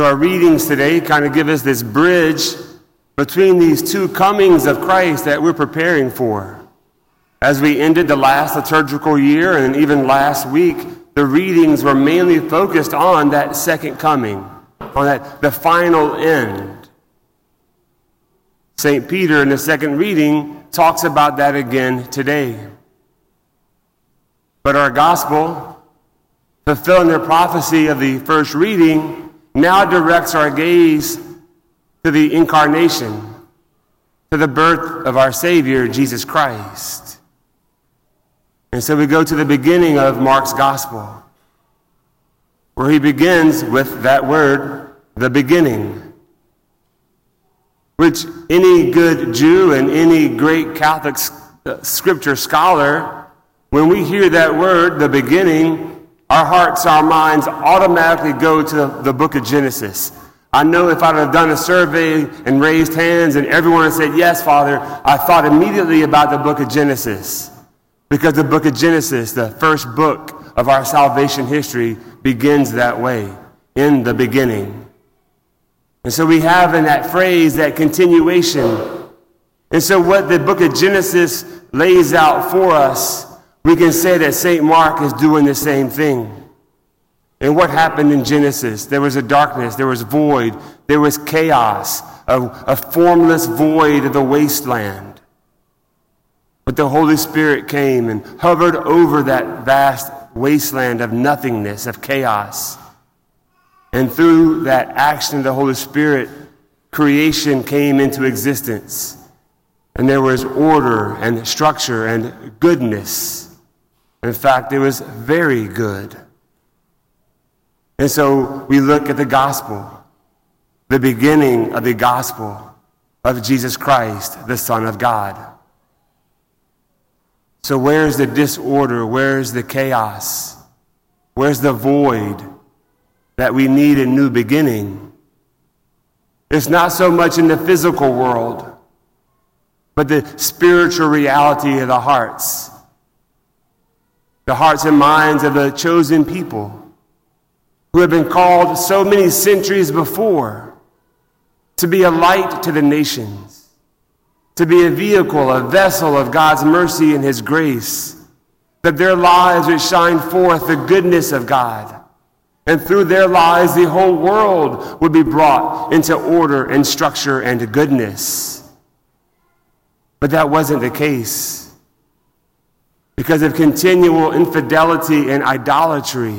So our readings today kind of give us this bridge between these two comings of Christ that we're preparing for. As we ended the last liturgical year and even last week, the readings were mainly focused on that second coming, on that the final end. St. Peter in the second reading talks about that again today. But our gospel, fulfilling the prophecy of the first reading, now directs our gaze to the incarnation, to the birth of our Savior, Jesus Christ. And so we go to the beginning of Mark's gospel, where he begins with that word, the beginning, which any good Jew and any great Catholic uh, scripture scholar, when we hear that word, the beginning, our hearts, our minds automatically go to the book of Genesis. I know if I'd have done a survey and raised hands and everyone had said, Yes, Father, I thought immediately about the book of Genesis. Because the book of Genesis, the first book of our salvation history, begins that way in the beginning. And so we have in that phrase that continuation. And so, what the book of Genesis lays out for us, we can say that St. Mark is doing the same thing. And what happened in Genesis? There was a darkness, there was void, there was chaos, a, a formless void of the wasteland. But the Holy Spirit came and hovered over that vast wasteland of nothingness, of chaos. And through that action of the Holy Spirit, creation came into existence. And there was order and structure and goodness. In fact, it was very good. And so we look at the gospel, the beginning of the gospel of Jesus Christ, the Son of God. So, where's the disorder? Where's the chaos? Where's the void that we need a new beginning? It's not so much in the physical world, but the spiritual reality of the hearts, the hearts and minds of the chosen people who have been called so many centuries before to be a light to the nations to be a vehicle, a vessel of God's mercy and His grace, that their lives would shine forth the goodness of God. And through their lives, the whole world would be brought into order and structure and goodness. But that wasn't the case. Because of continual infidelity and idolatry,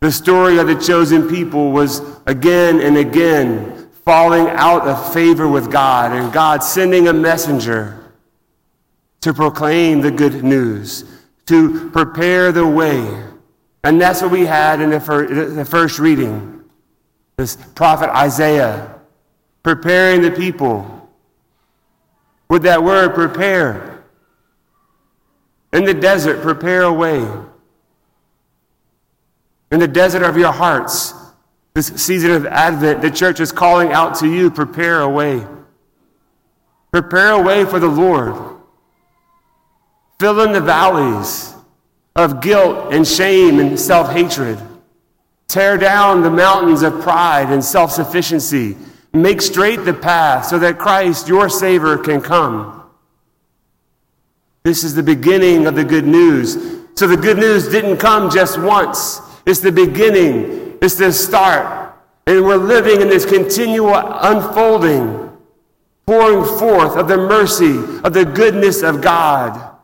the story of the chosen people was again and again falling out of favor with God and God sending a messenger to proclaim the good news, to prepare the way. And that's what we had in the, the first reading. This prophet Isaiah preparing the people with that word prepare. In the desert, prepare a way. In the desert of your hearts, this season of Advent, the church is calling out to you prepare a way. Prepare a way for the Lord. Fill in the valleys of guilt and shame and self hatred. Tear down the mountains of pride and self sufficiency. Make straight the path so that Christ, your Savior, can come. This is the beginning of the good news. So the good news didn't come just once, it's the beginning it's the start. And we're living in this continual unfolding, pouring forth of the mercy, of the goodness of God,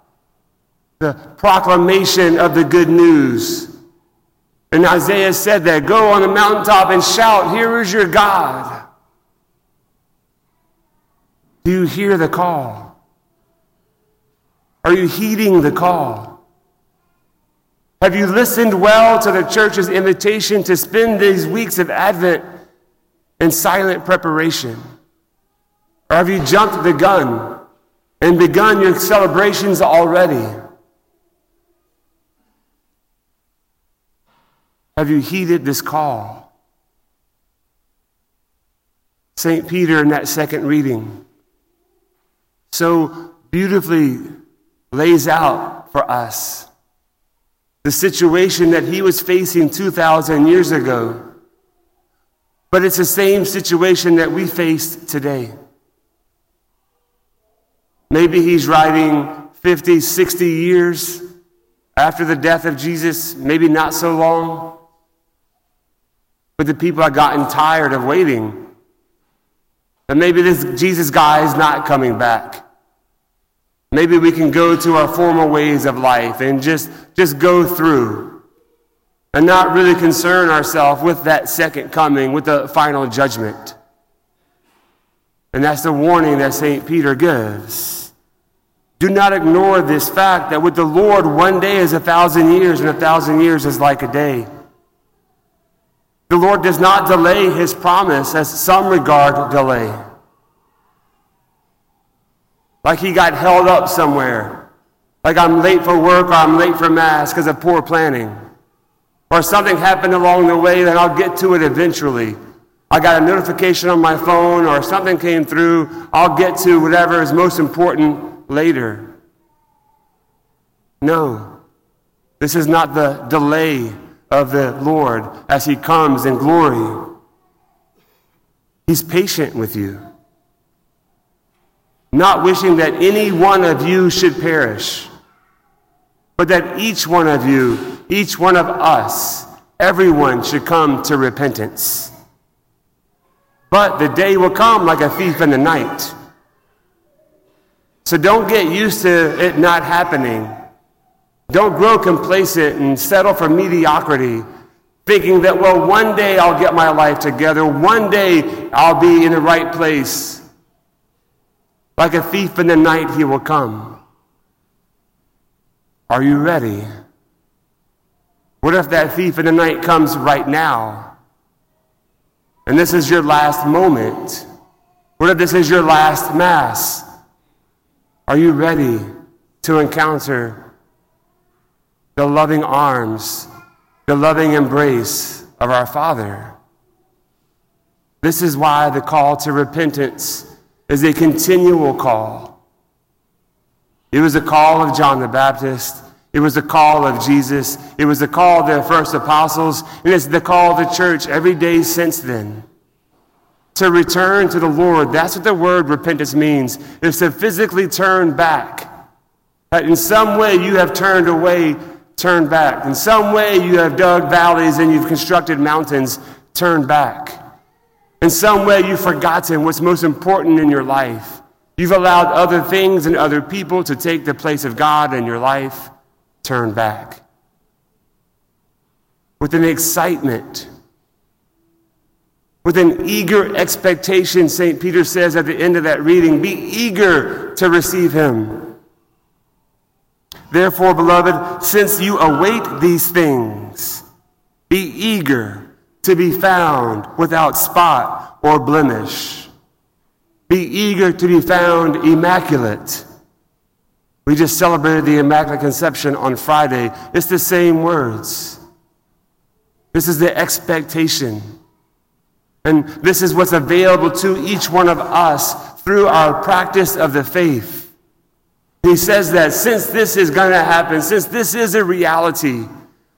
the proclamation of the good news. And Isaiah said that go on the mountaintop and shout, Here is your God. Do you hear the call? Are you heeding the call? Have you listened well to the church's invitation to spend these weeks of Advent in silent preparation? Or have you jumped the gun and begun your celebrations already? Have you heeded this call? St. Peter, in that second reading, so beautifully lays out for us the situation that he was facing 2,000 years ago. But it's the same situation that we face today. Maybe he's writing 50, 60 years after the death of Jesus, maybe not so long. But the people have gotten tired of waiting. And maybe this Jesus guy is not coming back. Maybe we can go to our former ways of life and just, just go through and not really concern ourselves with that second coming, with the final judgment. And that's the warning that St. Peter gives. Do not ignore this fact that with the Lord, one day is a thousand years, and a thousand years is like a day. The Lord does not delay his promise as some regard delay. Like he got held up somewhere. Like I'm late for work or I'm late for Mass because of poor planning. Or something happened along the way, then I'll get to it eventually. I got a notification on my phone or something came through. I'll get to whatever is most important later. No, this is not the delay of the Lord as he comes in glory. He's patient with you, not wishing that any one of you should perish, but that each one of you each one of us, everyone should come to repentance. But the day will come like a thief in the night. So don't get used to it not happening. Don't grow complacent and settle for mediocrity, thinking that, well, one day I'll get my life together. One day I'll be in the right place. Like a thief in the night, he will come. Are you ready? What if that thief in the night comes right now? And this is your last moment? What if this is your last Mass? Are you ready to encounter the loving arms, the loving embrace of our Father? This is why the call to repentance is a continual call. It was a call of John the Baptist. It was the call of Jesus. It was the call of the first apostles. And it's the call of the church every day since then. To return to the Lord. That's what the word repentance means. It's to physically turn back. That in some way you have turned away, turned back. In some way you have dug valleys and you've constructed mountains, turn back. In some way you've forgotten what's most important in your life. You've allowed other things and other people to take the place of God in your life turn back. With an excitement, with an eager expectation, St. Peter says at the end of that reading, be eager to receive him. Therefore, beloved, since you await these things, be eager to be found without spot or blemish. Be eager to be found immaculate we just celebrated the Immaculate Conception on Friday. It's the same words. This is the expectation. And this is what's available to each one of us through our practice of the faith. He says that since this is going to happen, since this is a reality,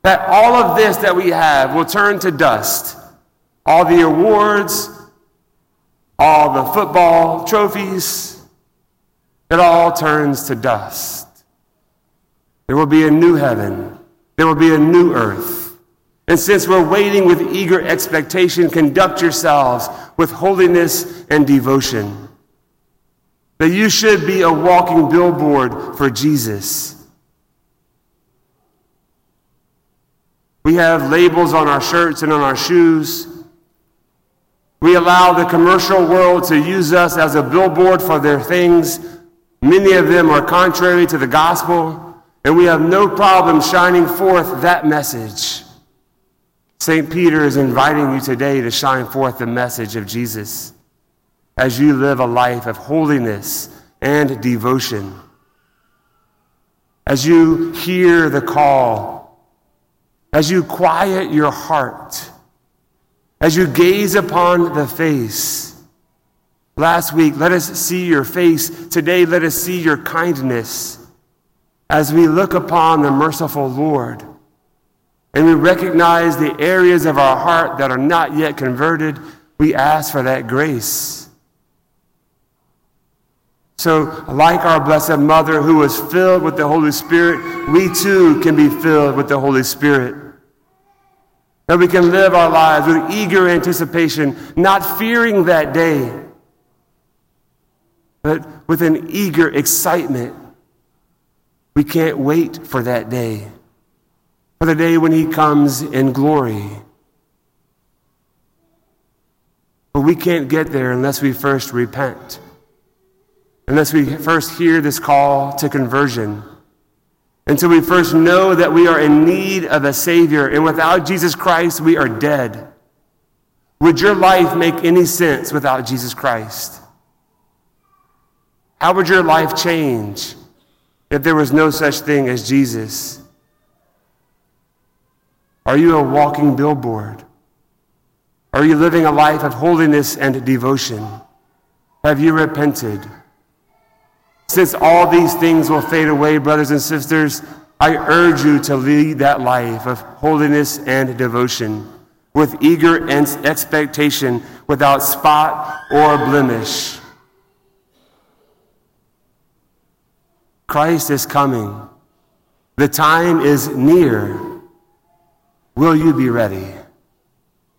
that all of this that we have will turn to dust. All the awards, all the football trophies, it all turns to dust. There will be a new heaven. There will be a new earth. And since we're waiting with eager expectation, conduct yourselves with holiness and devotion. That you should be a walking billboard for Jesus. We have labels on our shirts and on our shoes. We allow the commercial world to use us as a billboard for their things Many of them are contrary to the gospel, and we have no problem shining forth that message. St. Peter is inviting you today to shine forth the message of Jesus as you live a life of holiness and devotion. As you hear the call, as you quiet your heart, as you gaze upon the face Last week, let us see your face. Today, let us see your kindness as we look upon the merciful Lord and we recognize the areas of our heart that are not yet converted. we ask for that grace. So, like our Blessed Mother who was filled with the Holy Spirit, we too can be filled with the Holy Spirit. That we can live our lives with eager anticipation, not fearing that day, but with an eager excitement. We can't wait for that day, for the day when He comes in glory. But we can't get there unless we first repent, unless we first hear this call to conversion, until we first know that we are in need of a Savior, and without Jesus Christ, we are dead. Would your life make any sense without Jesus Christ? How would your life change if there was no such thing as Jesus? Are you a walking billboard? Are you living a life of holiness and devotion? Have you repented? Since all these things will fade away, brothers and sisters, I urge you to lead that life of holiness and devotion with eager expectation, without spot or blemish. Christ is coming. The time is near. Will you be ready?